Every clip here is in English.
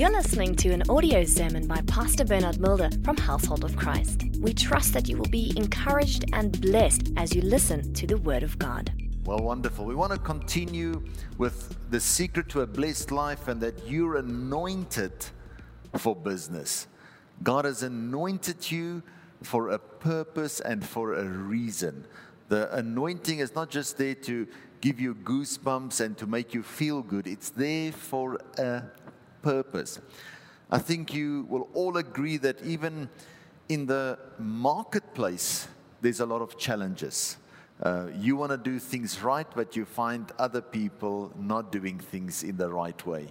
You're listening to an audio sermon by Pastor Bernard Mulder from Household of Christ. We trust that you will be encouraged and blessed as you listen to the Word of God. Well, wonderful. We want to continue with the secret to a blessed life and that you're anointed for business. God has anointed you for a purpose and for a reason. The anointing is not just there to give you goosebumps and to make you feel good, it's there for a purpose. I think you will all agree that even in the marketplace, there's a lot of challenges. Uh, you want to do things right, but you find other people not doing things in the right way.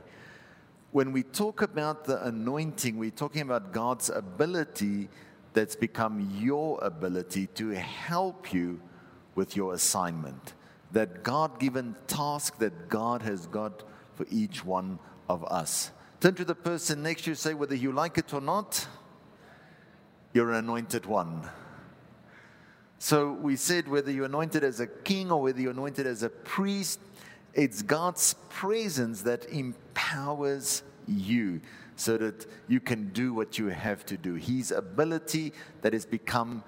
When we talk about the anointing, we're talking about God's ability that's become your ability to help you with your assignment. That God given task that God has got for each one of us. Turn to the person next to you, say, whether you like it or not, you're an anointed one. So we said whether you're anointed as a king or whether you're anointed as a priest, it's God's presence that empowers you so that you can do what you have to do. His ability that has become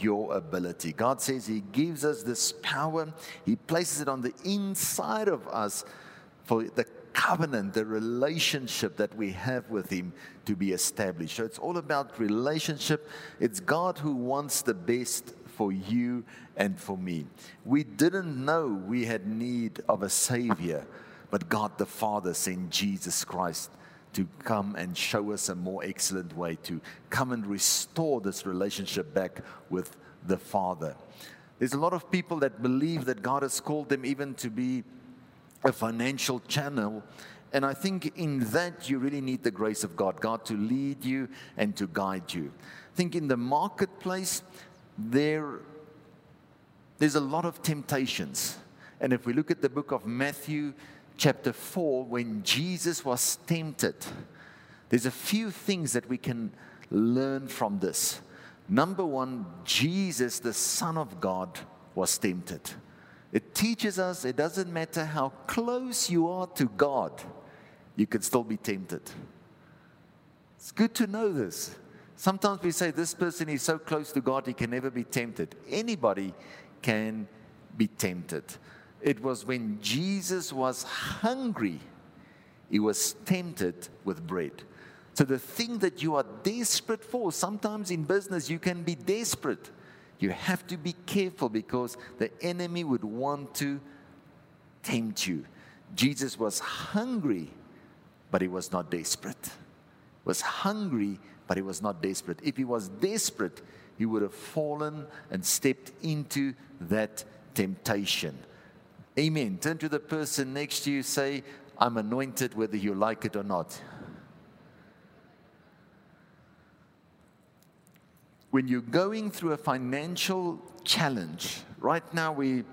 your ability. God says He gives us this power, He places it on the inside of us for the covenant, the relationship that we have with Him to be established. So it's all about relationship. It's God who wants the best for you and for me. We didn't know we had need of a Savior, but God the Father sent Jesus Christ to come and show us a more excellent way to come and restore this relationship back with the Father. There's a lot of people that believe that God has called them even to be a financial channel. And I think in that you really need the grace of God, God to lead you and to guide you. I think in the marketplace, there, there's a lot of temptations. And if we look at the book of Matthew, chapter 4, when Jesus was tempted, there's a few things that we can learn from this. Number one, Jesus, the Son of God, was tempted. It teaches us it doesn't matter how close you are to God, you can still be tempted. It's good to know this. Sometimes we say this person is so close to God, he can never be tempted. Anybody can be tempted. It was when Jesus was hungry, he was tempted with bread. So, the thing that you are desperate for, sometimes in business you can be desperate. You have to be careful because the enemy would want to tempt you. Jesus was hungry, but he was not desperate. Was hungry, but he was not desperate. If he was desperate, he would have fallen and stepped into that temptation. Amen. Turn to the person next to you, say, I'm anointed whether you like it or not. When you're going through a financial challenge, right now we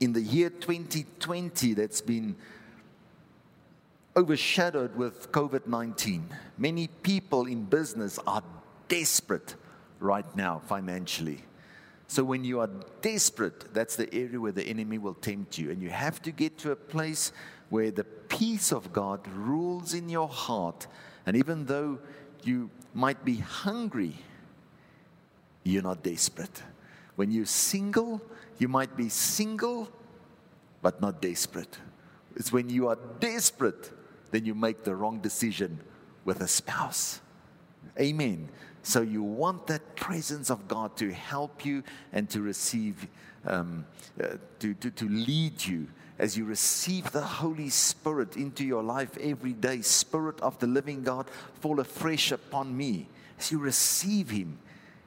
in the year 2020 that's been overshadowed with COVID 19. Many people in business are desperate right now financially. So, when you are desperate, that's the area where the enemy will tempt you. And you have to get to a place where the peace of God rules in your heart. And even though you might be hungry, you're not desperate. When you're single, you might be single, but not desperate. It's when you are desperate then you make the wrong decision with a spouse. Amen. So you want that presence of God to help you and to receive, um, uh, to, to, to lead you as you receive the Holy Spirit into your life every day. Spirit of the living God, fall afresh upon me. As you receive Him,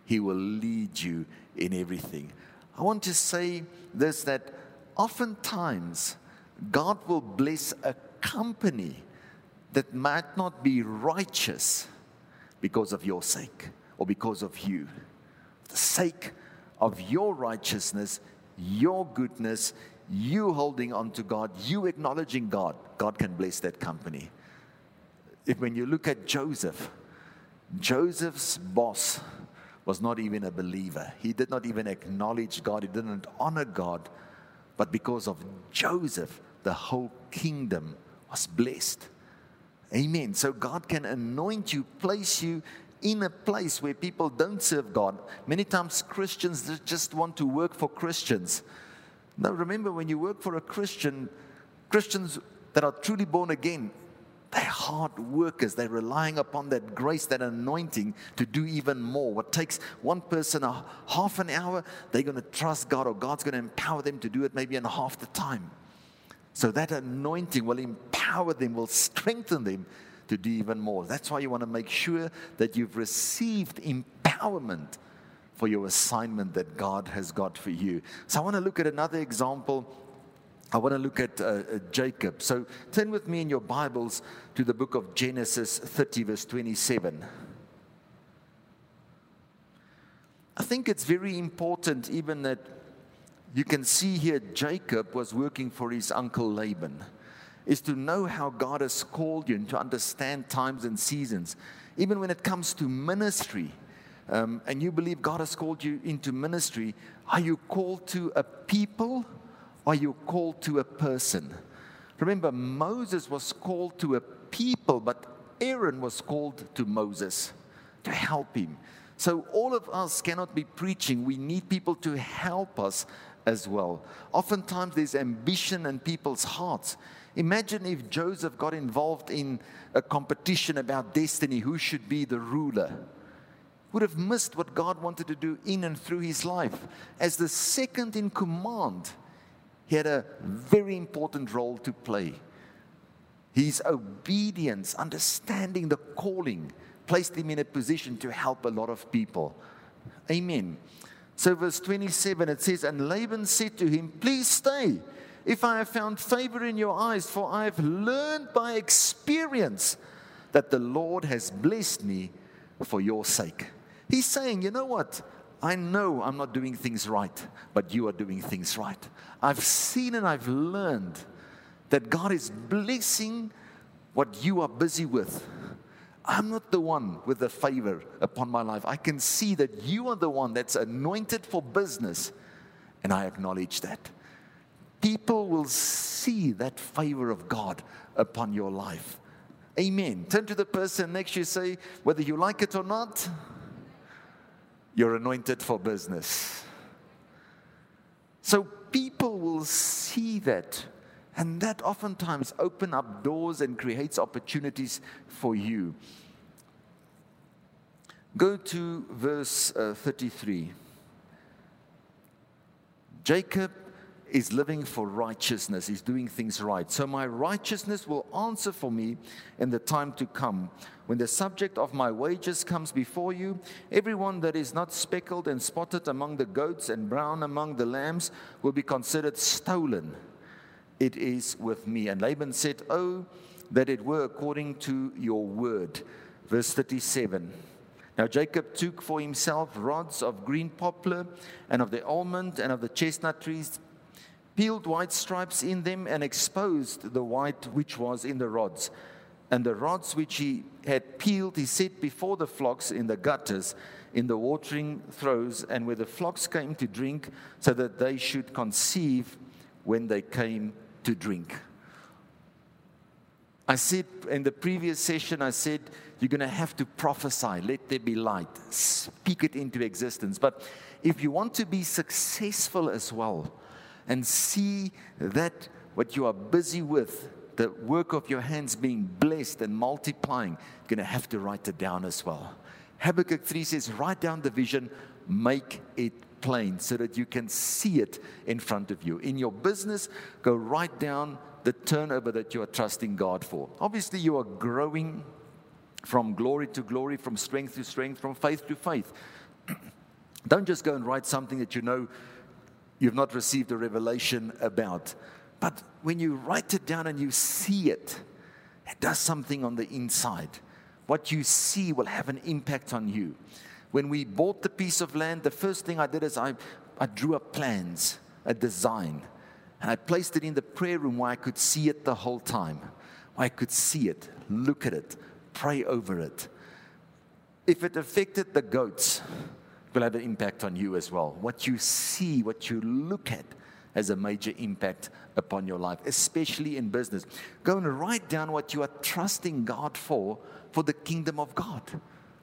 He will lead you in everything. I want to say this that oftentimes God will bless a company that might not be righteous because of your sake or because of you. The sake of your righteousness, your goodness, you holding on to God, you acknowledging God, God can bless that company. If when you look at Joseph, Joseph's boss was not even a believer. He did not even acknowledge God, he didn't honor God. But because of Joseph, the whole kingdom was blessed. Amen. So God can anoint you, place you in a place where people don't serve God. Many times Christians just want to work for Christians. Now, remember, when you work for a Christian, Christians that are truly born again, they're hard workers. They're relying upon that grace, that anointing to do even more. What takes one person a half an hour, they're going to trust God, or God's going to empower them to do it maybe in half the time. So that anointing will empower them, will strengthen them to do even more. That's why you want to make sure that you've received empowerment for your assignment that God has got for you. So I want to look at another example I want to look at uh, uh, Jacob. So turn with me in your Bibles to the book of Genesis 30, verse 27. I think it's very important, even that you can see here Jacob was working for his uncle Laban, is to know how God has called you and to understand times and seasons. Even when it comes to ministry, um, and you believe God has called you into ministry, are you called to a people? Are you called to a person? Remember, Moses was called to a people, but Aaron was called to Moses to help him. So all of us cannot be preaching. We need people to help us as well. Oftentimes there's ambition in people's hearts. Imagine if Joseph got involved in a competition about destiny, who should be the ruler. Would have missed what God wanted to do in and through his life. As the second in command, he had a very important role to play. His obedience, understanding the calling, placed him in a position to help a lot of people. Amen. So, verse 27, it says, And Laban said to him, Please stay, if I have found favor in your eyes, for I have learned by experience that the Lord has blessed me for your sake. He's saying, You know what? I know I'm not doing things right, but you are doing things right. I've seen and I've learned that God is blessing what you are busy with. I'm not the one with the favor upon my life. I can see that you are the one that's anointed for business, and I acknowledge that. People will see that favor of God upon your life. Amen. Turn to the person next to you, say, whether you like it or not, you're anointed for business. So people will see that. And that oftentimes open up doors and creates opportunities for you. Go to verse uh, 33. Jacob is living for righteousness, is doing things right. So my righteousness will answer for me in the time to come. When the subject of my wages comes before you, everyone that is not speckled and spotted among the goats and brown among the lambs will be considered stolen. It is with me. And Laban said, Oh, that it were according to your word. Verse 37. Now Jacob took for himself rods of green poplar and of the almond and of the chestnut trees peeled white stripes in them and exposed the white which was in the rods. And the rods which he had peeled, he set before the flocks in the gutters, in the watering throws, and where the flocks came to drink, so that they should conceive when they came to drink. I said in the previous session, I said, you're going to have to prophesy, let there be light, speak it into existence. But if you want to be successful as well, and see that what you are busy with, the work of your hands being blessed and multiplying, you're going to have to write it down as well. Habakkuk 3 says, Write down the vision, make it plain so that you can see it in front of you. In your business, go write down the turnover that you are trusting God for. Obviously, you are growing from glory to glory, from strength to strength, from faith to faith. Don't just go and write something that you know you've not received a revelation about. But when you write it down and you see it, it does something on the inside. What you see will have an impact on you. When we bought the piece of land, the first thing I did is I, I drew up plans, a design, and I placed it in the prayer room where I could see it the whole time, I could see it, look at it, pray over it. If it affected the goats, will have an impact on you as well. What you see, what you look at, has a major impact upon your life, especially in business. Go and write down what you are trusting God for, for the kingdom of God.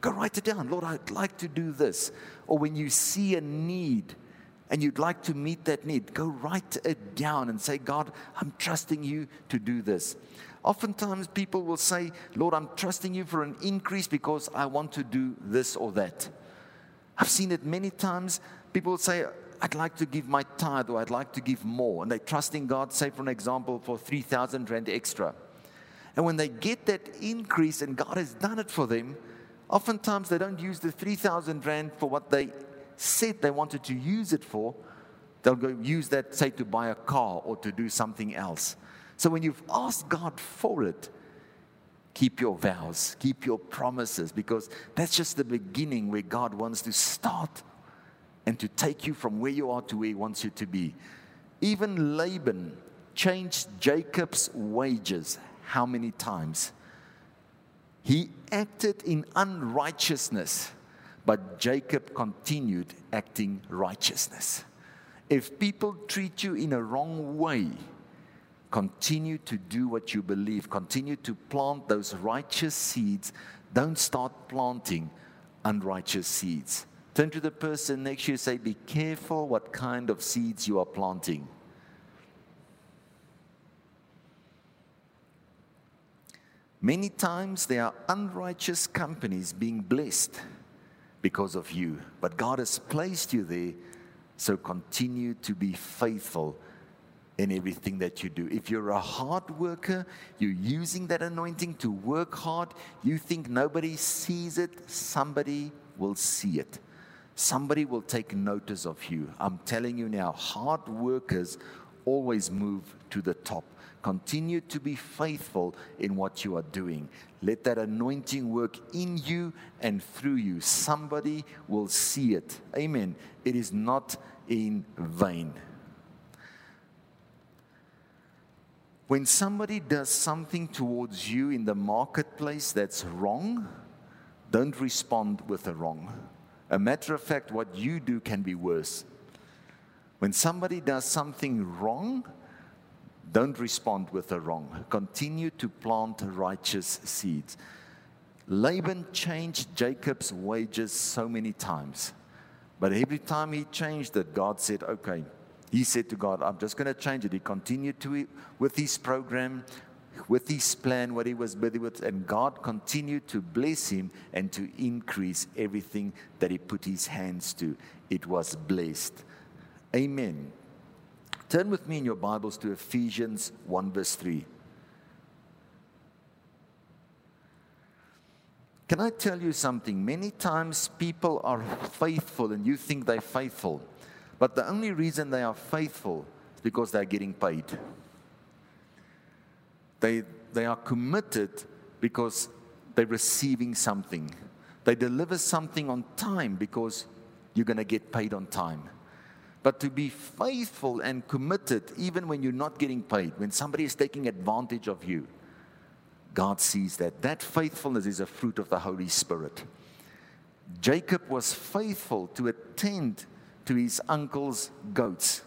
Go write it down. Lord, I'd like to do this. Or when you see a need and you'd like to meet that need, go write it down and say, God, I'm trusting you to do this. Oftentimes, people will say, Lord, I'm trusting you for an increase because I want to do this or that. I've seen it many times. People say, I'd like to give my tithe or I'd like to give more. And they trust in God, say, for an example, for 3,000 Rand extra. And when they get that increase and God has done it for them, oftentimes they don't use the 3,000 Rand for what they said they wanted to use it for. They'll go use that, say, to buy a car or to do something else. So when you've asked God for it, keep your vows, keep your promises, because that's just the beginning where God wants to start and to take you from where you are to where He wants you to be. Even Laban changed Jacob's wages how many times? He acted in unrighteousness, but Jacob continued acting righteousness. If people treat you in a wrong way, continue to do what you believe, continue to plant those righteous seeds. Don't start planting unrighteous seeds. Turn to the person next to you say, Be careful what kind of seeds you are planting. Many times there are unrighteous companies being blessed because of you, but God has placed you there, so continue to be faithful in everything that you do. If you're a hard worker, you're using that anointing to work hard, you think nobody sees it, somebody will see it. Somebody will take notice of you. I'm telling you now, hard workers always move to the top. Continue to be faithful in what you are doing. Let that anointing work in you and through you. Somebody will see it. Amen. It is not in vain. When somebody does something towards you in the marketplace that's wrong, don't respond with a wrong. A matter of fact, what you do can be worse. When somebody does something wrong, don't respond with a wrong. Continue to plant righteous seeds. Laban changed Jacob's wages so many times. But every time he changed it, God said, okay. He said to God, I'm just going to change it. He continued to with his program, with his plan, what he was busy with, and God continued to bless him and to increase everything that he put his hands to. It was blessed. Amen. Turn with me in your Bibles to Ephesians 1, verse 3. Can I tell you something? Many times people are faithful and you think they're faithful, but the only reason they are faithful is because they're getting paid. They, they are committed because they're receiving something. They deliver something on time because you're going to get paid on time. But to be faithful and committed, even when you're not getting paid, when somebody is taking advantage of you, God sees that. That faithfulness is a fruit of the Holy Spirit. Jacob was faithful to attend to his uncle's goats,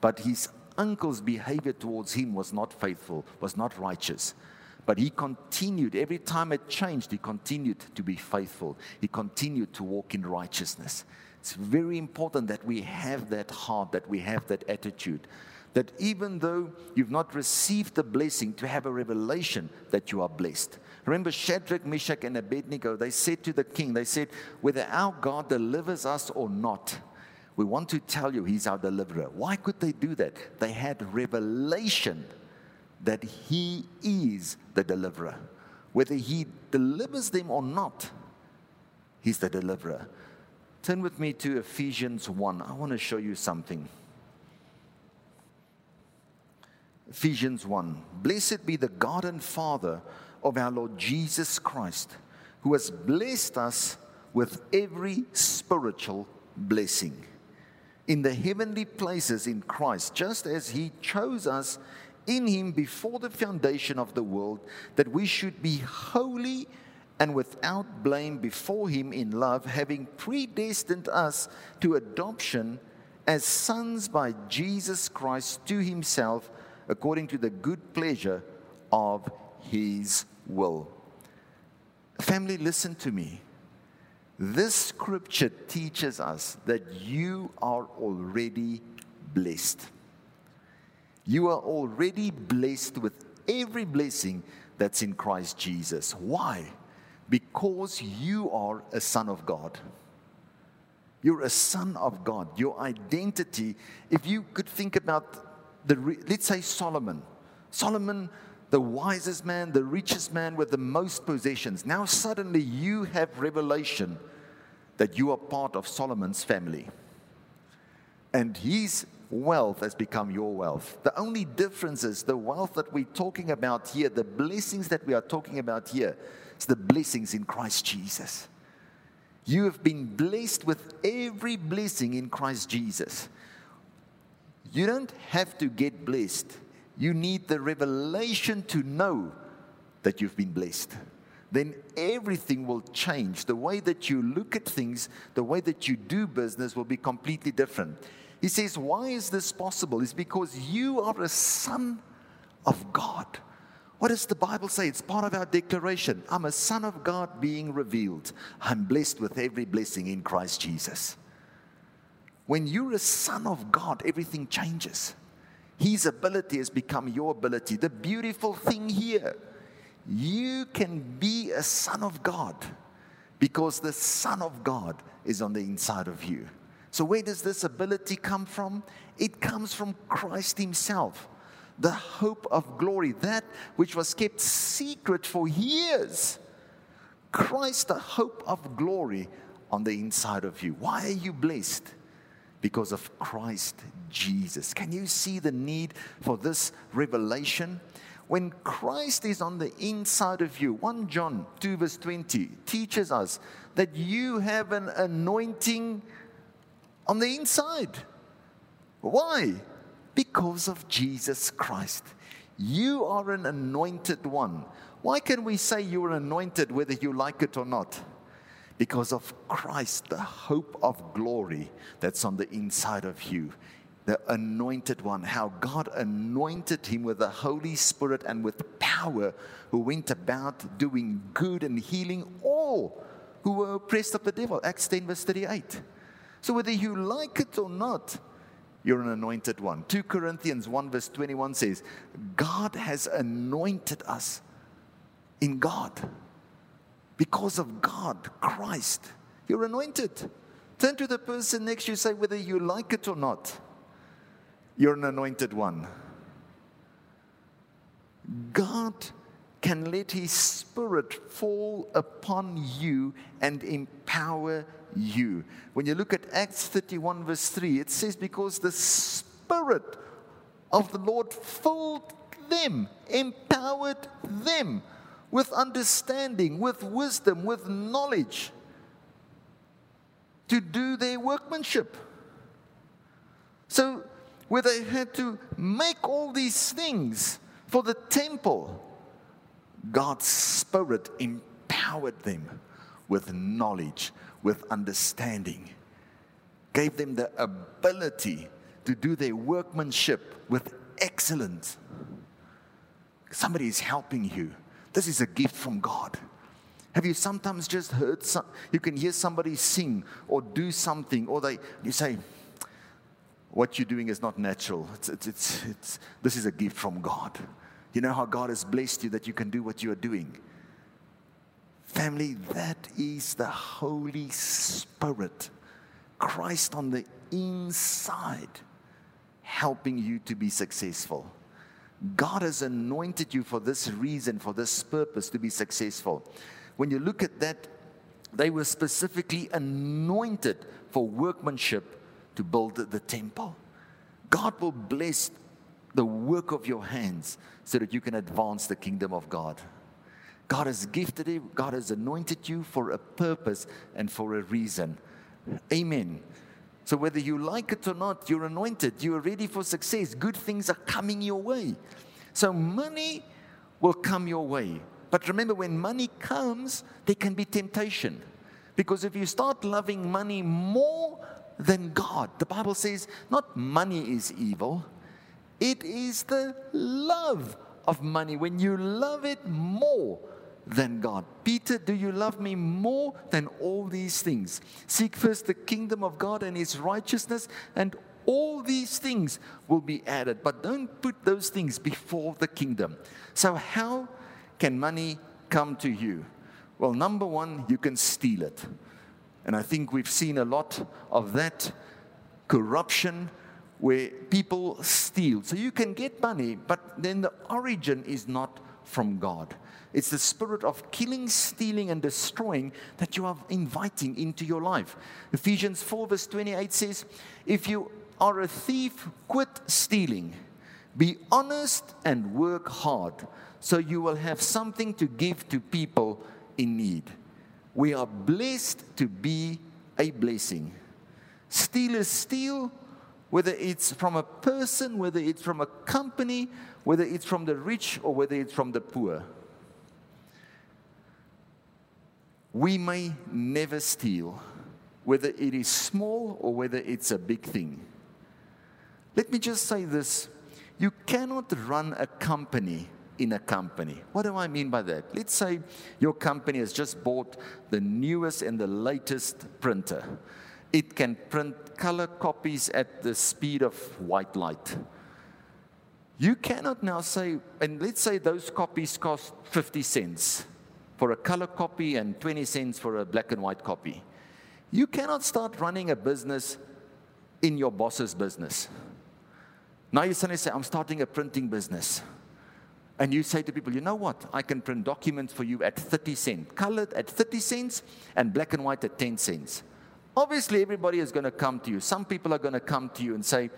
but his uncle's behavior towards him was not faithful, was not righteous. But he continued, every time it changed, he continued to be faithful. He continued to walk in righteousness. It's very important that we have that heart, that we have that attitude. That even though you've not received the blessing, to have a revelation that you are blessed. Remember Shadrach, Meshach, and Abednego, they said to the king, they said, whether our God delivers us or not, we want to tell you he's our deliverer. Why could they do that? They had revelation that he is the deliverer. Whether he delivers them or not, he's the deliverer. Turn with me to Ephesians 1. I want to show you something. Ephesians 1. Blessed be the God and Father of our Lord Jesus Christ, who has blessed us with every spiritual blessing in the heavenly places in Christ, just as He chose us in Him before the foundation of the world, that we should be holy and without blame before Him in love, having predestined us to adoption as sons by Jesus Christ to himself, according to the good pleasure of his will. Family, listen to me. This scripture teaches us that you are already blessed. You are already blessed with every blessing that's in Christ Jesus. Why? Because you are a son of God. You're a son of God. Your identity, if you could think about the, let's say Solomon. Solomon, the wisest man, the richest man with the most possessions. Now suddenly you have revelation that you are part of Solomon's family. And his wealth has become your wealth. The only difference is the wealth that we're talking about here, the blessings that we are talking about here, is the blessings in Christ Jesus. You have been blessed with every blessing in Christ Jesus. You don't have to get blessed. You need the revelation to know that you've been blessed. Then everything will change. The way that you look at things, the way that you do business will be completely different. He says, Why is this possible? It's because you are a son of God. What does the Bible say? It's part of our declaration. I'm a son of God being revealed. I'm blessed with every blessing in Christ Jesus. When you're a son of God, everything changes. His ability has become your ability. The beautiful thing here, you can be a son of God because the Son of God is on the inside of you. So, where does this ability come from? It comes from Christ Himself the hope of glory, that which was kept secret for years. Christ, the hope of glory on the inside of you. Why are you blessed? Because of Christ Jesus. Can you see the need for this revelation? When Christ is on the inside of you, 1 John 2, verse 20 teaches us that you have an anointing on the inside. Why? Because of Jesus Christ. You are an anointed one. Why can we say you're anointed whether you like it or not? Because of Christ, the hope of glory that's on the inside of you. The anointed one, how God anointed him with the Holy Spirit and with power, who went about doing good and healing all who were oppressed of the devil. Acts 10, verse 38. So, whether you like it or not, you're an anointed one. 2 Corinthians 1, verse 21 says, God has anointed us in God. Because of God, Christ, you're anointed. Turn to the person next to you, say whether you like it or not, you're an anointed one. God can let His Spirit fall upon you and empower you. When you look at Acts 31, verse 3, it says, Because the Spirit of the Lord filled them, empowered them with understanding, with wisdom, with knowledge to do their workmanship. So, where they had to make all these things for the temple, God's Spirit empowered them with knowledge, with understanding, gave them the ability to do their workmanship with excellence. Somebody is helping you. This is a gift from God. Have you sometimes just heard some, you can hear somebody sing or do something, or they you say, What you're doing is not natural. It's, it's, it's, it's, this is a gift from God. You know how God has blessed you that you can do what you are doing. Family, that is the Holy Spirit, Christ on the inside, helping you to be successful. God has anointed you for this reason, for this purpose, to be successful. When you look at that, they were specifically anointed for workmanship to build the temple. God will bless the work of your hands so that you can advance the kingdom of God. God has gifted you, God has anointed you for a purpose and for a reason. Amen. So, whether you like it or not, you're anointed, you're ready for success. Good things are coming your way. So, money will come your way. But remember, when money comes, there can be temptation. Because if you start loving money more than God. The Bible says not money is evil, it is the love of money. When you love it more than God. Peter, do you love me more than all these things? Seek first the kingdom of God and his righteousness, and all these things will be added. But don't put those things before the kingdom. So, how can money come to you? Well, number one, you can steal it. And I think we've seen a lot of that corruption where people steal. So you can get money, but then the origin is not from God. It's the spirit of killing, stealing, and destroying that you are inviting into your life. Ephesians 4, verse 28 says, If you are a thief, quit stealing. Be honest and work hard so you will have something to give to people in need. We are blessed to be a blessing. Steal is steal, whether it's from a person, whether it's from a company, whether it's from the rich, or whether it's from the poor. We may never steal, whether it is small or whether it's a big thing. Let me just say this you cannot run a company in a company. What do I mean by that? Let's say your company has just bought the newest and the latest printer. It can print color copies at the speed of white light. You cannot now say, and let's say those copies cost 50 cents for a color copy and 20 cents for a black and white copy. You cannot start running a business in your boss's business. Now you suddenly say, I'm starting a printing business. And you say to people, you know what? I can print documents for you at 30 cents, colored at 30 cents, and black and white at 10 cents. Obviously, everybody is going to come to you. Some people are going to come to you and say,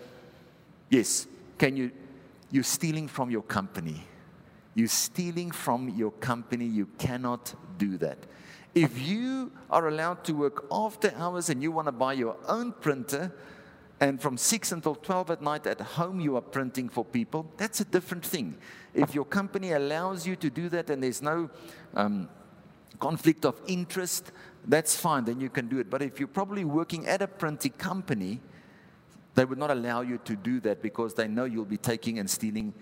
Yes, can you? You're stealing from your company. You're stealing from your company. You cannot do that. If you are allowed to work after hours and you want to buy your own printer, and from 6 until 12 at night at home you are printing for people, that's a different thing. If your company allows you to do that and there's no um, conflict of interest, that's fine, then you can do it. But if you're probably working at a printing company, they would not allow you to do that because they know you'll be taking and stealing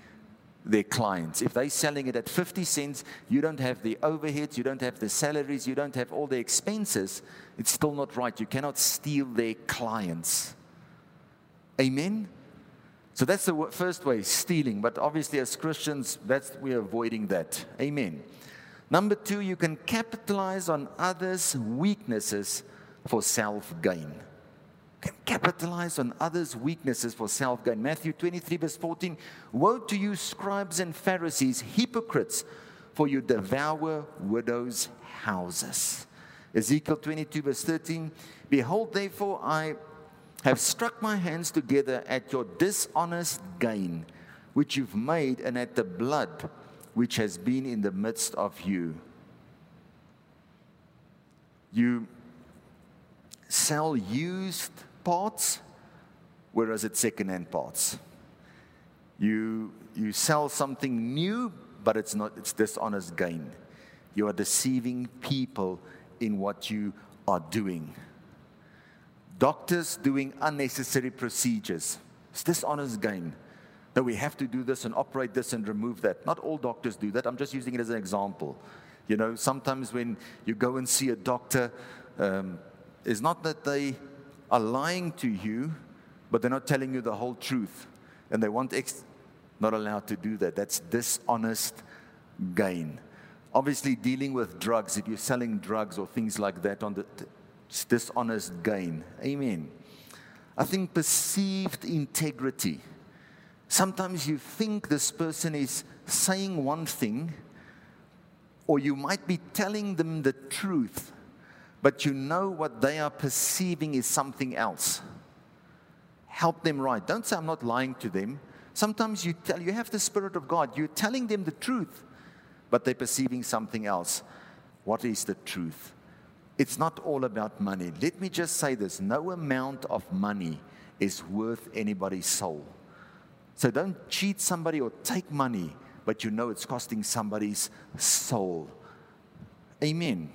their clients. If they're selling it at 50 cents, you don't have the overheads, you don't have the salaries, you don't have all the expenses, it's still not right. You cannot steal their clients. Amen? So that's the first way, stealing. But obviously, as Christians, that's we're avoiding that. Amen. Number two, you can capitalize on others' weaknesses for self gain can capitalize on others' weaknesses for self gain. Matthew 23, verse 14 Woe to you, scribes and Pharisees, hypocrites, for you devour widows' houses. Ezekiel 22, verse 13 Behold, therefore, I have struck my hands together at your dishonest gain, which you've made, and at the blood which has been in the midst of you. You sell used parts, whereas it's second-hand parts. You, you sell something new, but it's not, it's dishonest gain. You are deceiving people in what you are doing. Doctors doing unnecessary procedures. It's dishonest gain. That we have to do this and operate this and remove that. Not all doctors do that. I'm just using it as an example. You know, sometimes when you go and see a doctor, um, it's not that they are lying to you, but they're not telling you the whole truth. And they want ex- not allowed to do that. That's dishonest gain. Obviously, dealing with drugs, if you're selling drugs or things like that, on the dishonest gain. Amen. I think perceived integrity. Sometimes you think this person is saying one thing, or you might be telling them the truth, but you know what they are perceiving is something else. Help them right. Don't say, I'm not lying to them. Sometimes you tell, you have the Spirit of God, you're telling them the truth, but they're perceiving something else. What is the truth? It's not all about money. Let me just say this no amount of money is worth anybody's soul. So don't cheat somebody or take money, but you know it's costing somebody's soul. Amen.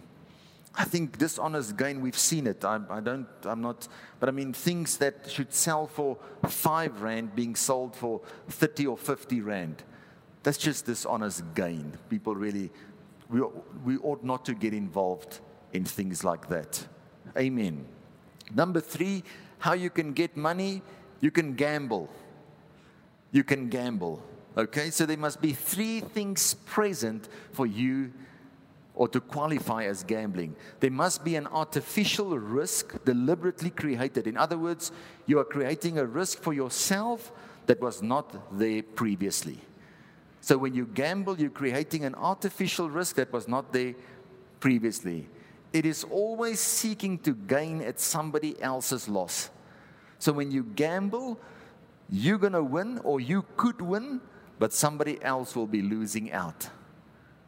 I think dishonest gain, we've seen it. I, I, don't, I'm not, but I mean, things that should sell for five rand being sold for 30 or 50 rand. That's just dishonest gain. People really, we, we ought not to get involved in things like that. Amen. Number three, how you can get money, you can gamble. You can gamble. Okay, so there must be three things present for you or to qualify as gambling. There must be an artificial risk deliberately created. In other words, you are creating a risk for yourself that was not there previously. So when you gamble, you're creating an artificial risk that was not there previously. It is always seeking to gain at somebody else's loss. So when you gamble, you're going to win or you could win, but somebody else will be losing out.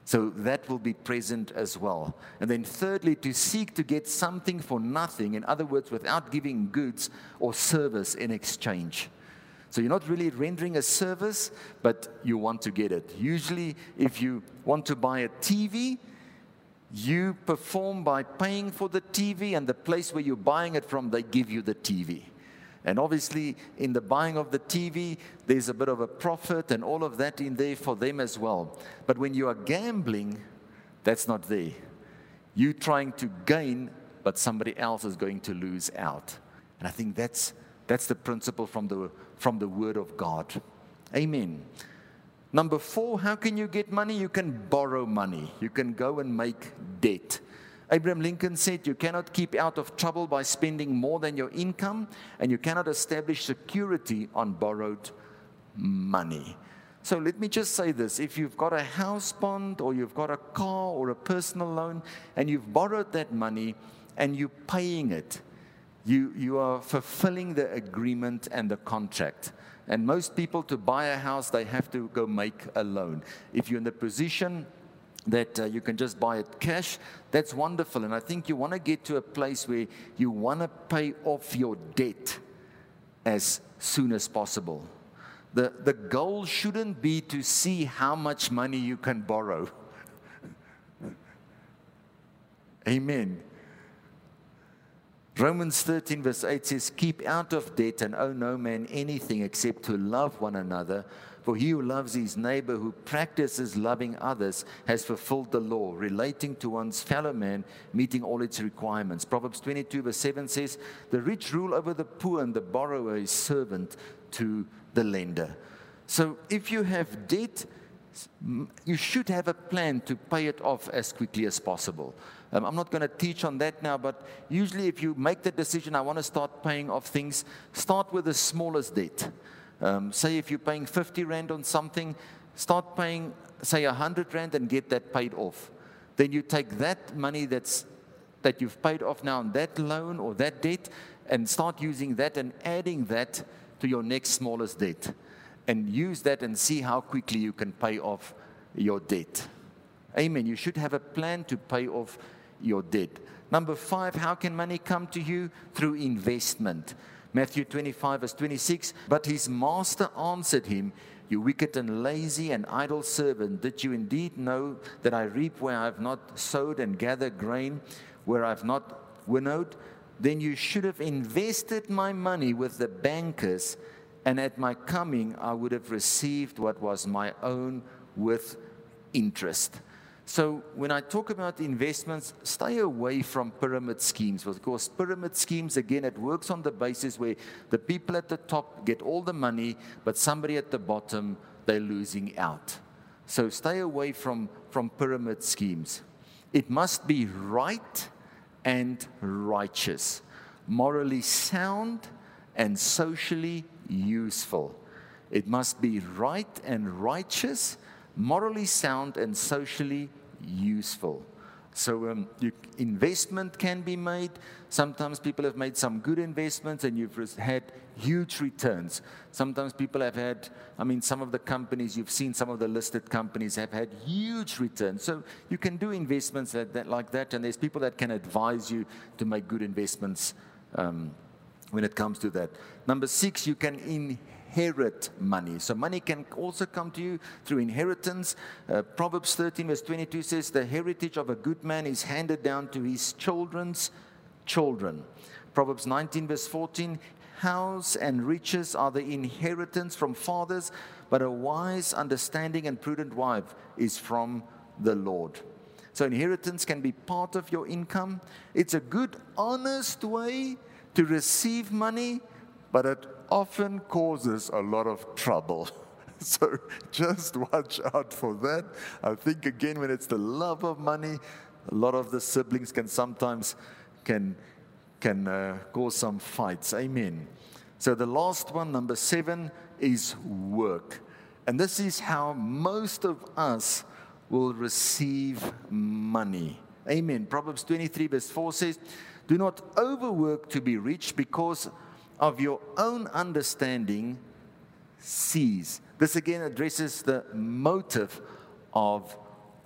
So that will be present as well. And then, thirdly, to seek to get something for nothing, in other words, without giving goods or service in exchange. So you're not really rendering a service, but you want to get it. Usually, if you want to buy a TV, you perform by paying for the TV, and the place where you're buying it from, they give you the TV. And obviously, in the buying of the TV, there's a bit of a profit and all of that in there for them as well. But when you are gambling, that's not there. You're trying to gain, but somebody else is going to lose out. And I think that's, that's the principle from the, from the Word of God. Amen. Number four, how can you get money? You can borrow money, you can go and make debt. Abraham Lincoln said, You cannot keep out of trouble by spending more than your income, and you cannot establish security on borrowed money. So let me just say this if you've got a house bond, or you've got a car, or a personal loan, and you've borrowed that money and you're paying it, you, you are fulfilling the agreement and the contract. And most people, to buy a house, they have to go make a loan. If you're in the position that uh, you can just buy it cash, that's wonderful. And I think you want to get to a place where you want to pay off your debt as soon as possible. The, the goal shouldn't be to see how much money you can borrow. Amen. Romans 13, verse 8 says, Keep out of debt and owe no man anything except to love one another for he who loves his neighbor, who practices loving others, has fulfilled the law, relating to one's fellow man, meeting all its requirements. Proverbs 22, verse 7 says, The rich rule over the poor, and the borrower is servant to the lender. So if you have debt, you should have a plan to pay it off as quickly as possible. Um, I'm not going to teach on that now, but usually if you make the decision, I want to start paying off things, start with the smallest debt. Um, say if you're paying 50 Rand on something, start paying, say, 100 Rand and get that paid off. Then you take that money that's, that you've paid off now on that loan or that debt and start using that and adding that to your next smallest debt. And use that and see how quickly you can pay off your debt. Amen. You should have a plan to pay off your debt. Number five, how can money come to you? Through investment. Matthew 25, verse 26. But his master answered him, You wicked and lazy and idle servant, did you indeed know that I reap where I have not sowed and gather grain where I have not winnowed? Then you should have invested my money with the bankers, and at my coming I would have received what was my own with interest. So when I talk about investments, stay away from pyramid schemes because pyramid schemes, again, it works on the basis where the people at the top get all the money, but somebody at the bottom, they're losing out. So stay away from, from pyramid schemes. It must be right and righteous, morally sound and socially useful. It must be right and righteous, morally sound and socially useful. So um, you, investment can be made. Sometimes people have made some good investments and you've had huge returns. Sometimes people have had, I mean, some of the companies, you've seen some of the listed companies have had huge returns. So you can do investments that, that, like that, and there's people that can advise you to make good investments um, when it comes to that. Number six, you can inherit money. So money can also come to you through inheritance. Uh, Proverbs 13, verse 22 says, The heritage of a good man is handed down to his children's children. Proverbs 19, verse 14, House and riches are the inheritance from fathers, but a wise, understanding, and prudent wife is from the Lord. So, inheritance can be part of your income. It's a good, honest way to receive money, but it often causes a lot of trouble. So, just watch out for that. I think, again, when it's the love of money, a lot of the siblings can sometimes can, can uh, cause some fights. Amen. So, the last one, number seven, is work. And this is how most of us will receive money. Amen. Proverbs 23, verse 4 says, Do not overwork to be rich because of your own understanding cease. This again addresses the motive of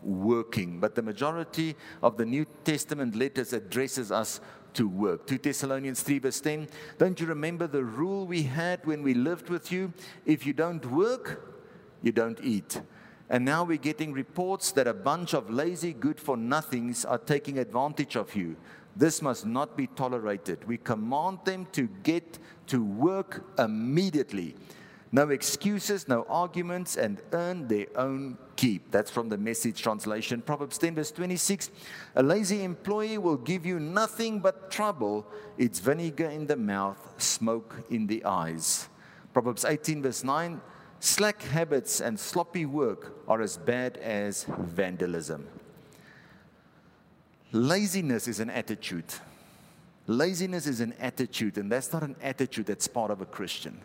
working, but the majority of the New Testament letters addresses us to work. 2 Thessalonians 3, verse 10. Don't you remember the rule we had when we lived with you? If you don't work, you don't eat. And now we're getting reports that a bunch of lazy, good for nothings are taking advantage of you. This must not be tolerated. We command them to get to work immediately. No excuses, no arguments, and earn their own keep. That's from the message translation. Proverbs 10, verse 26. A lazy employee will give you nothing but trouble. It's vinegar in the mouth, smoke in the eyes. Proverbs 18, verse 9. Slack habits and sloppy work are as bad as vandalism. Laziness is an attitude. Laziness is an attitude, and that's not an attitude that's part of a Christian.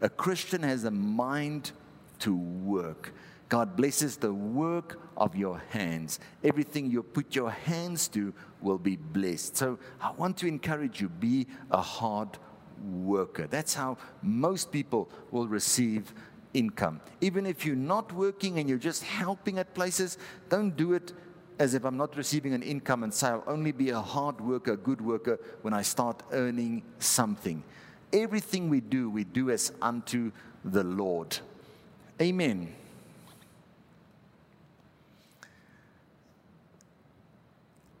A Christian has a mind to work. God blesses the work of your hands. Everything you put your hands to will be blessed. So I want to encourage you be a hard worker. That's how most people will receive income. Even if you're not working and you're just helping at places, don't do it as if I'm not receiving an income and say I'll only be a hard worker, good worker when I start earning something. Everything we do, we do as unto the Lord. Amen.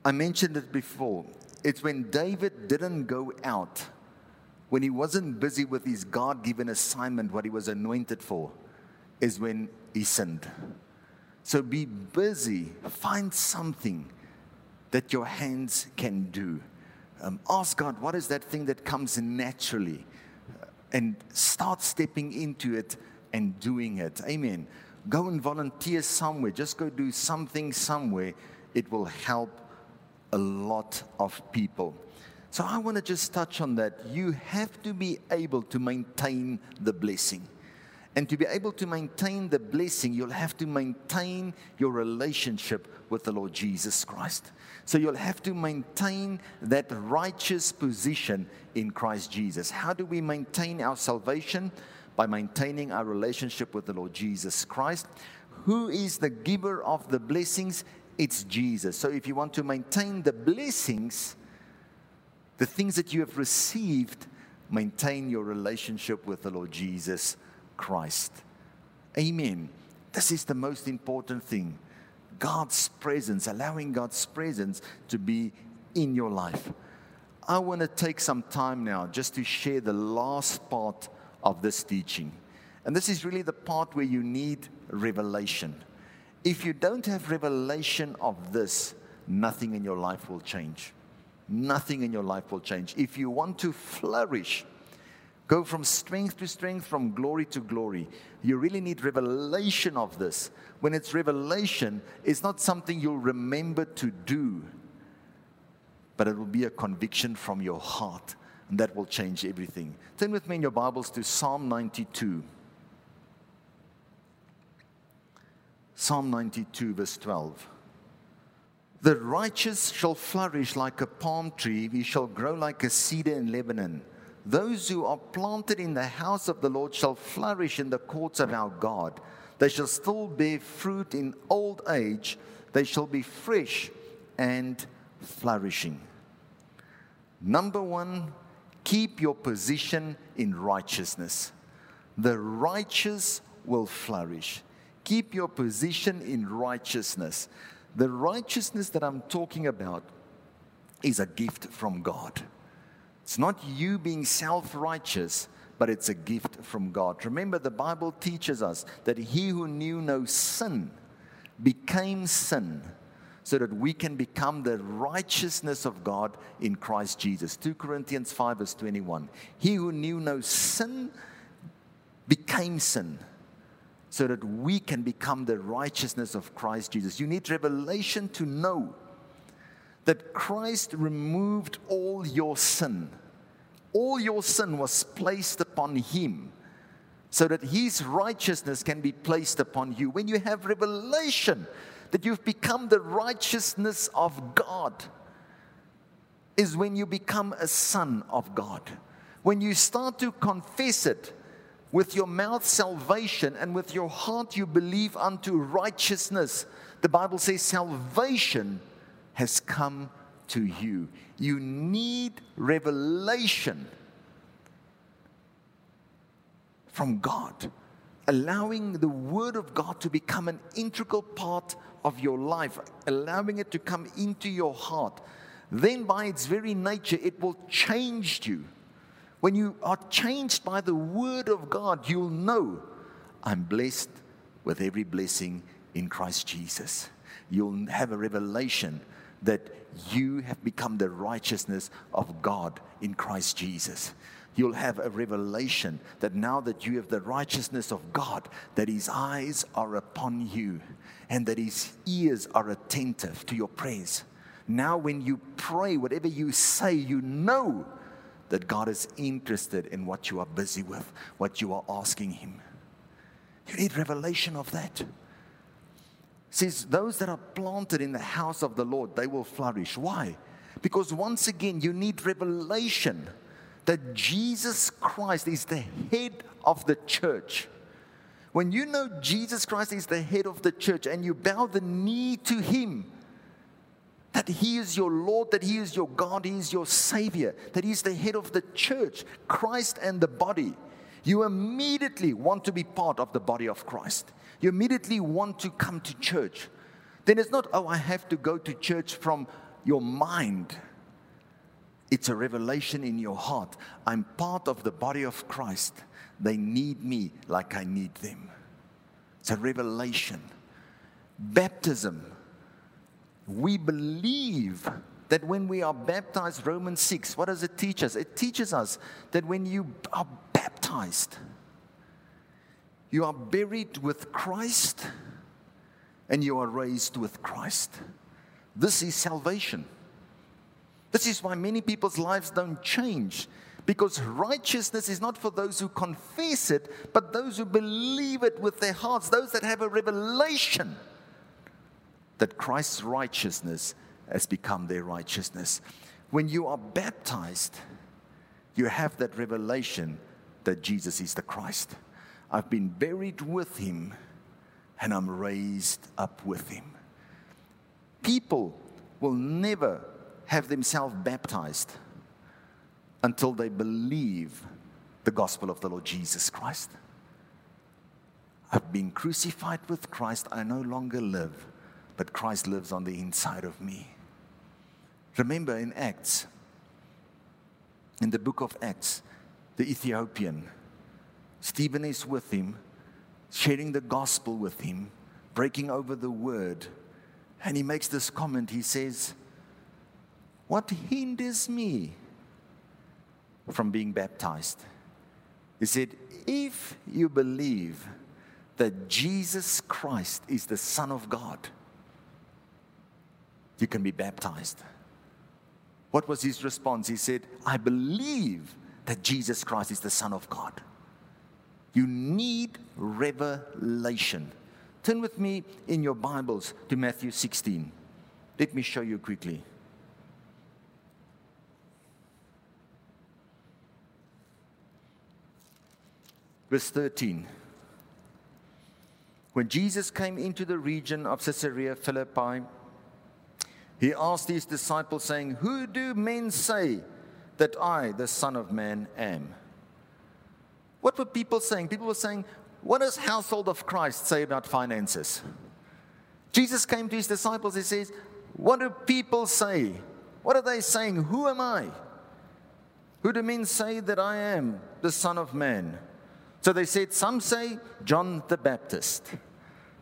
I mentioned it before. It's when David didn't go out when he wasn't busy with his God given assignment, what he was anointed for, is when he sinned. So be busy, find something that your hands can do. Um, ask God, what is that thing that comes naturally? And start stepping into it and doing it. Amen. Go and volunteer somewhere. Just go do something somewhere. It will help a lot of people. So I want to just touch on that. You have to be able to maintain the blessing. And to be able to maintain the blessing, you'll have to maintain your relationship with the Lord Jesus Christ. So you'll have to maintain that righteous position in Christ Jesus. How do we maintain our salvation? By maintaining our relationship with the Lord Jesus Christ. Who is the giver of the blessings? It's Jesus. So if you want to maintain the blessings, the things that you have received, maintain your relationship with the Lord Jesus Christ. Amen. This is the most important thing. God's presence, allowing God's presence to be in your life. I want to take some time now just to share the last part of this teaching. And this is really the part where you need revelation. If you don't have revelation of this, nothing in your life will change nothing in your life will change. If you want to flourish, go from strength to strength, from glory to glory, you really need revelation of this. When it's revelation, it's not something you'll remember to do, but it will be a conviction from your heart, and that will change everything. Turn with me in your Bibles to Psalm 92. Psalm 92, verse 12. The righteous shall flourish like a palm tree, he shall grow like a cedar in Lebanon. Those who are planted in the house of the Lord shall flourish in the courts of our God. They shall still bear fruit in old age, they shall be fresh and flourishing. Number one, keep your position in righteousness. the righteous will flourish. Keep your position in righteousness. The righteousness that I'm talking about is a gift from God. It's not you being self righteous, but it's a gift from God. Remember, the Bible teaches us that he who knew no sin became sin so that we can become the righteousness of God in Christ Jesus. 2 Corinthians 5, verse 21. He who knew no sin became sin so that we can become the righteousness of Christ Jesus. You need revelation to know that Christ removed all your sin. All your sin was placed upon him so that his righteousness can be placed upon you. When you have revelation that you've become the righteousness of God, is when you become a son of God. When you start to confess it with your mouth salvation and with your heart you believe unto righteousness, the Bible says salvation has come to you. You need revelation from God, allowing the Word of God to become an integral part of your life, allowing it to come into your heart. Then, by its very nature, it will change you. When you are changed by the Word of God, you'll know I'm blessed with every blessing in Christ Jesus. You'll have a revelation that you have become the righteousness of God in Christ Jesus. You'll have a revelation that now that you have the righteousness of God, that His eyes are upon you and that His ears are attentive to your prayers. Now, when you pray, whatever you say, you know that God is interested in what you are busy with, what you are asking Him. You need revelation of that says, Those that are planted in the house of the Lord, they will flourish. Why? Because once again, you need revelation that Jesus Christ is the head of the church. When you know Jesus Christ is the head of the church and you bow the knee to Him, that He is your Lord, that He is your God, He is your Savior, that He's the head of the church, Christ and the body, you immediately want to be part of the body of Christ you immediately want to come to church. Then it's not, oh, I have to go to church from your mind. It's a revelation in your heart. I'm part of the body of Christ. They need me like I need them. It's a revelation. Baptism. We believe that when we are baptized, Romans 6, what does it teach us? It teaches us that when you are baptized, you are buried with Christ and you are raised with Christ. This is salvation. This is why many people's lives don't change. Because righteousness is not for those who confess it, but those who believe it with their hearts, those that have a revelation that Christ's righteousness has become their righteousness. When you are baptized, you have that revelation that Jesus is the Christ. I've been buried with him and I'm raised up with him. People will never have themselves baptized until they believe the gospel of the Lord Jesus Christ. I've been crucified with Christ. I no longer live, but Christ lives on the inside of me. Remember in Acts, in the book of Acts, the Ethiopian Stephen is with him, sharing the gospel with him, breaking over the word. And he makes this comment. He says, What hinders me from being baptized? He said, If you believe that Jesus Christ is the Son of God, you can be baptized. What was his response? He said, I believe that Jesus Christ is the Son of God. You need revelation. Turn with me in your Bibles to Matthew 16. Let me show you quickly. Verse 13. When Jesus came into the region of Caesarea Philippi, he asked his disciples, saying, Who do men say that I, the Son of Man, am? What were people saying? People were saying, What does household of Christ say about finances? Jesus came to his disciples, he says, What do people say? What are they saying? Who am I? Who do men say that I am, the Son of Man? So they said, Some say John the Baptist,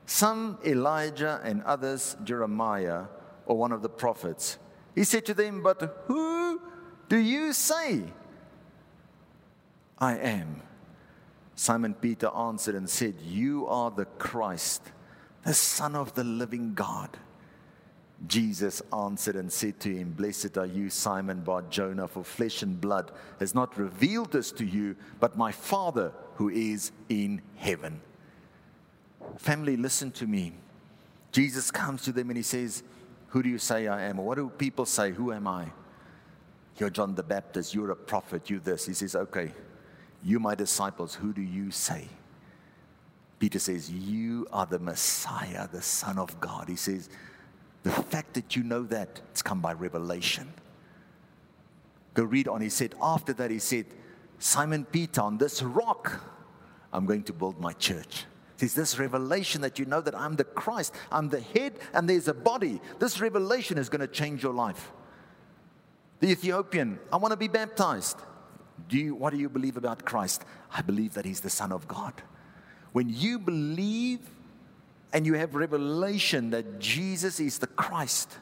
some Elijah, and others Jeremiah or one of the prophets. He said to them, But who do you say I am? Simon Peter answered and said, You are the Christ, the Son of the living God. Jesus answered and said to him, Blessed are you, Simon Bar Jonah, for flesh and blood has not revealed this to you, but my Father who is in heaven. Family, listen to me. Jesus comes to them and he says, Who do you say I am? Or what do people say? Who am I? You're John the Baptist, you're a prophet, you this. He says, Okay, you, my disciples, who do you say? Peter says, You are the Messiah, the Son of God. He says, the fact that you know that, it's come by revelation. Go read on. He said, after that, he said, Simon Peter, on this rock, I'm going to build my church. It's this revelation that you know that I'm the Christ, I'm the head, and there's a body. This revelation is going to change your life. The Ethiopian, I want to be baptized. Do you, what do you believe about Christ? I believe that He's the Son of God. When you believe and you have revelation that Jesus is the Christ,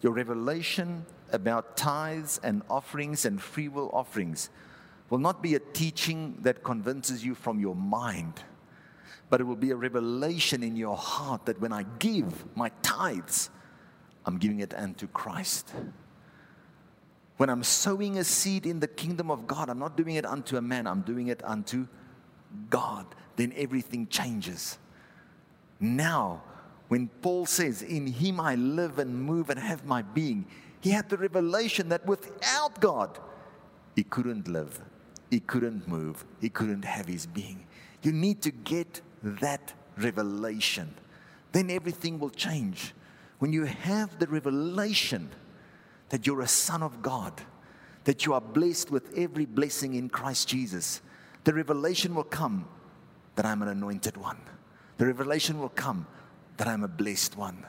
your revelation about tithes and offerings and free will offerings will not be a teaching that convinces you from your mind, but it will be a revelation in your heart that when I give my tithes, I'm giving it unto Christ. When I'm sowing a seed in the kingdom of God, I'm not doing it unto a man, I'm doing it unto God. Then everything changes. Now, when Paul says, In him I live and move and have my being, he had the revelation that without God, he couldn't live, he couldn't move, he couldn't have his being. You need to get that revelation. Then everything will change. When you have the revelation that you're a son of God, that you are blessed with every blessing in Christ Jesus, the revelation will come that I'm an anointed one the revelation will come that I'm a blessed one.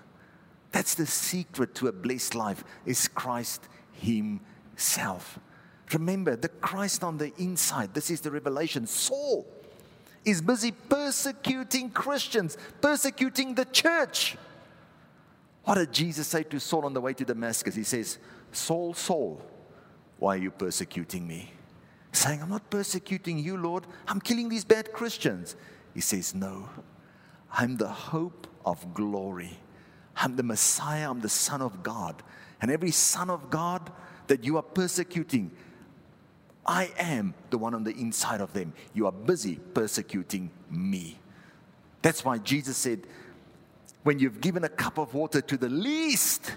That's the secret to a blessed life is Christ himself. Remember, the Christ on the inside, this is the revelation. Saul is busy persecuting Christians, persecuting the church. What did Jesus say to Saul on the way to Damascus? He says, Saul, Saul, why are you persecuting me? Saying, I'm not persecuting you, Lord. I'm killing these bad Christians. He says, No, I'm the hope of glory. I'm the Messiah. I'm the Son of God. And every Son of God that you are persecuting, I am the one on the inside of them. You are busy persecuting me. That's why Jesus said, when you've given a cup of water to the least,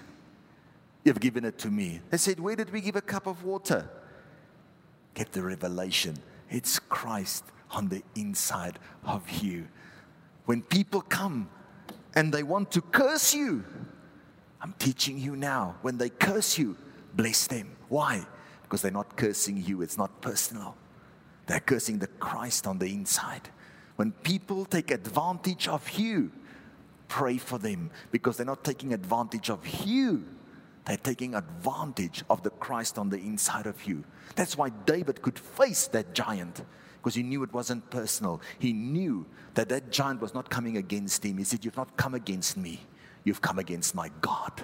you've given it to me. They said, Where did we give a cup of water? Get the revelation. It's Christ on the inside of you. When people come and they want to curse you, I'm teaching you now. When they curse you, bless them. Why? Because they're not cursing you, it's not personal. They're cursing the Christ on the inside. When people take advantage of you, pray for them because they're not taking advantage of you. They're taking advantage of the Christ on the inside of you. That's why David could face that giant because he knew it wasn't personal. He knew that that giant was not coming against him. He said, You've not come against me, you've come against my God.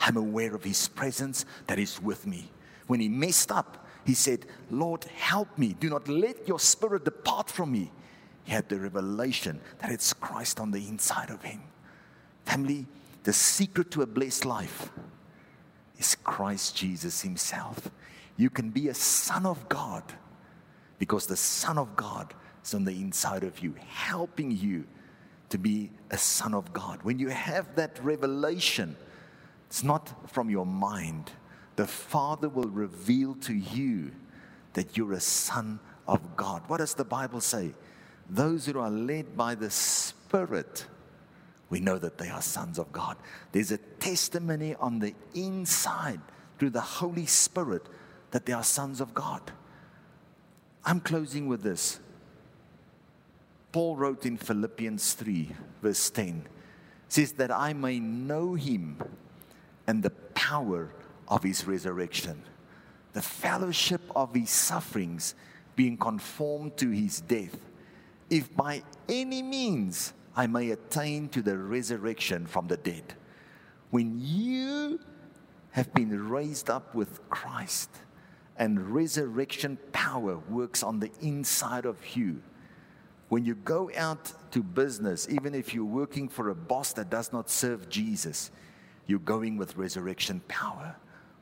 I'm aware of his presence that is with me. When he messed up, he said, Lord, help me. Do not let your spirit depart from me. He had the revelation that it's Christ on the inside of him. Family, the secret to a blessed life is Christ Jesus himself. You can be a son of God because the Son of God is on the inside of you, helping you to be a son of God. When you have that revelation, it's not from your mind. The Father will reveal to you that you're a son of God. What does the Bible say? Those who are led by the Spirit, we know that they are sons of God. There's a testimony on the inside through the Holy Spirit that they are sons of God. I'm closing with this. Paul wrote in Philippians 3, verse 10, says that I may know him and the power of his resurrection, the fellowship of his sufferings, being conformed to his death, if by any means I may attain to the resurrection from the dead. When you have been raised up with Christ and resurrection power works on the inside of you, when you go out to business, even if you're working for a boss that does not serve Jesus, you're going with resurrection power.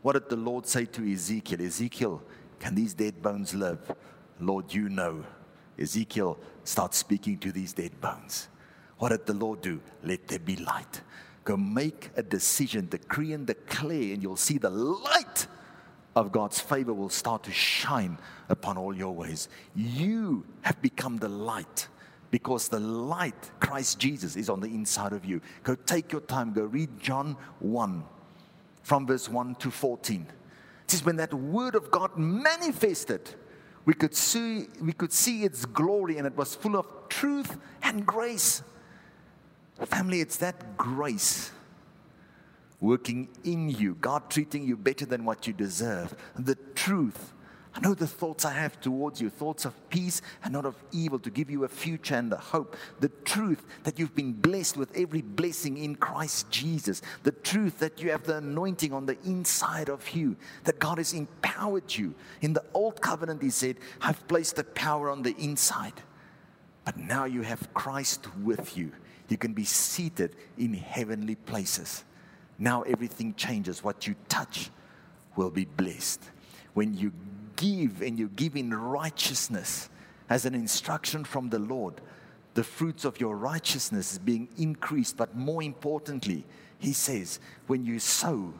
What did the Lord say to Ezekiel? Ezekiel, can these dead bones live? Lord, you know. Ezekiel starts speaking to these dead bones. What did the Lord do? Let there be light. Go make a decision, decree and declare, and you'll see the light of God's favor will start to shine upon all your ways. You have become the light because the light, Christ Jesus, is on the inside of you. Go take your time, go read John 1 from verse 1 to 14. It says, When that word of God manifested, we could see, we could see its glory and it was full of truth and grace. Family, it's that grace working in you, God treating you better than what you deserve. The truth. I know the thoughts I have towards you, thoughts of peace and not of evil, to give you a future and a hope. The truth that you've been blessed with every blessing in Christ Jesus. The truth that you have the anointing on the inside of you, that God has empowered you. In the old covenant, He said, I've placed the power on the inside. But now you have Christ with you. You can be seated in heavenly places. Now everything changes. What you touch will be blessed. When you give and you give in righteousness as an instruction from the Lord, the fruits of your righteousness is being increased. But more importantly, He says, when you sow,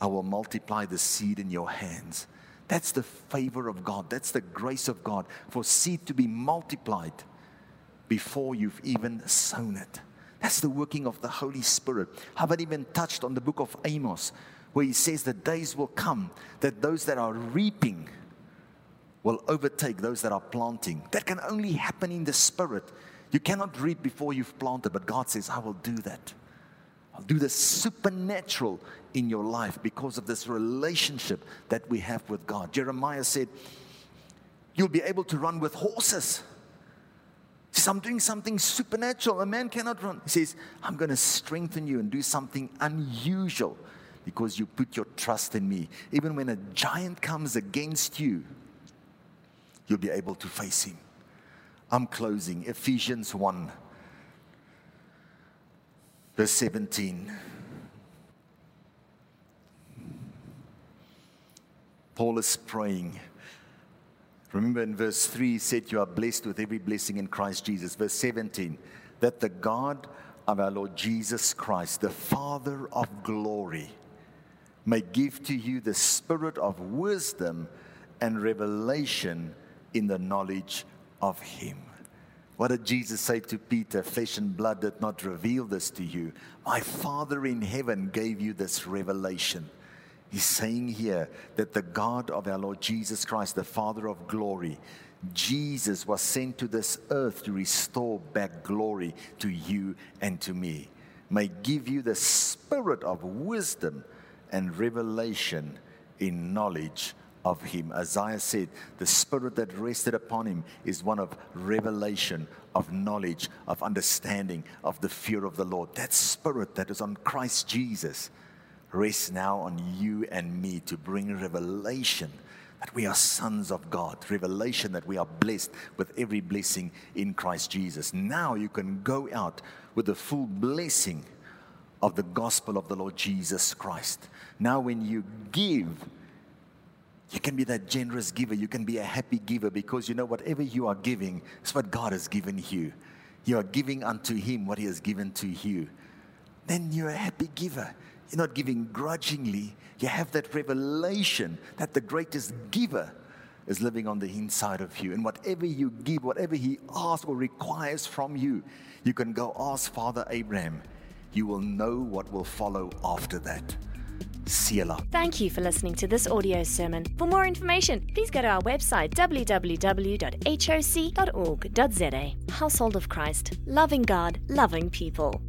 I will multiply the seed in your hands. That's the favor of God. That's the grace of God for seed to be multiplied before you've even sown it. That's the working of the Holy Spirit. Haven't even touched on the book of Amos, where he says the days will come that those that are reaping will overtake those that are planting. That can only happen in the Spirit. You cannot reap before you've planted, but God says, I will do that. I'll do the supernatural in your life because of this relationship that we have with God. Jeremiah said, You'll be able to run with horses. I'm doing something supernatural. A man cannot run. He says, I'm going to strengthen you and do something unusual because you put your trust in me. Even when a giant comes against you, you'll be able to face him. I'm closing. Ephesians 1, verse 17. Paul is praying Remember in verse 3, he said, You are blessed with every blessing in Christ Jesus. Verse 17, that the God of our Lord Jesus Christ, the Father of glory, may give to you the spirit of wisdom and revelation in the knowledge of Him. What did Jesus say to Peter? Flesh and blood did not reveal this to you. My Father in heaven gave you this revelation. He's saying here that the God of our Lord Jesus Christ, the Father of glory, Jesus was sent to this earth to restore back glory to you and to me. May give you the spirit of wisdom and revelation in knowledge of him. Isaiah said, The spirit that rested upon him is one of revelation, of knowledge, of understanding, of the fear of the Lord. That spirit that is on Christ Jesus rests now on you and me to bring revelation that we are sons of God, revelation that we are blessed with every blessing in Christ Jesus. Now you can go out with the full blessing of the gospel of the Lord Jesus Christ. Now, when you give, you can be that generous giver. You can be a happy giver because you know whatever you are giving is what God has given you. You are giving unto Him what He has given to you. Then you're a happy giver. You're not giving grudgingly. You have that revelation that the greatest giver is living on the inside of you. And whatever you give, whatever He asks or requires from you, you can go ask Father Abraham. You will know what will follow after that. Selah. Thank you for listening to this audio sermon. For more information, please go to our website www.hoc.org.za. Household of Christ, loving God, loving people.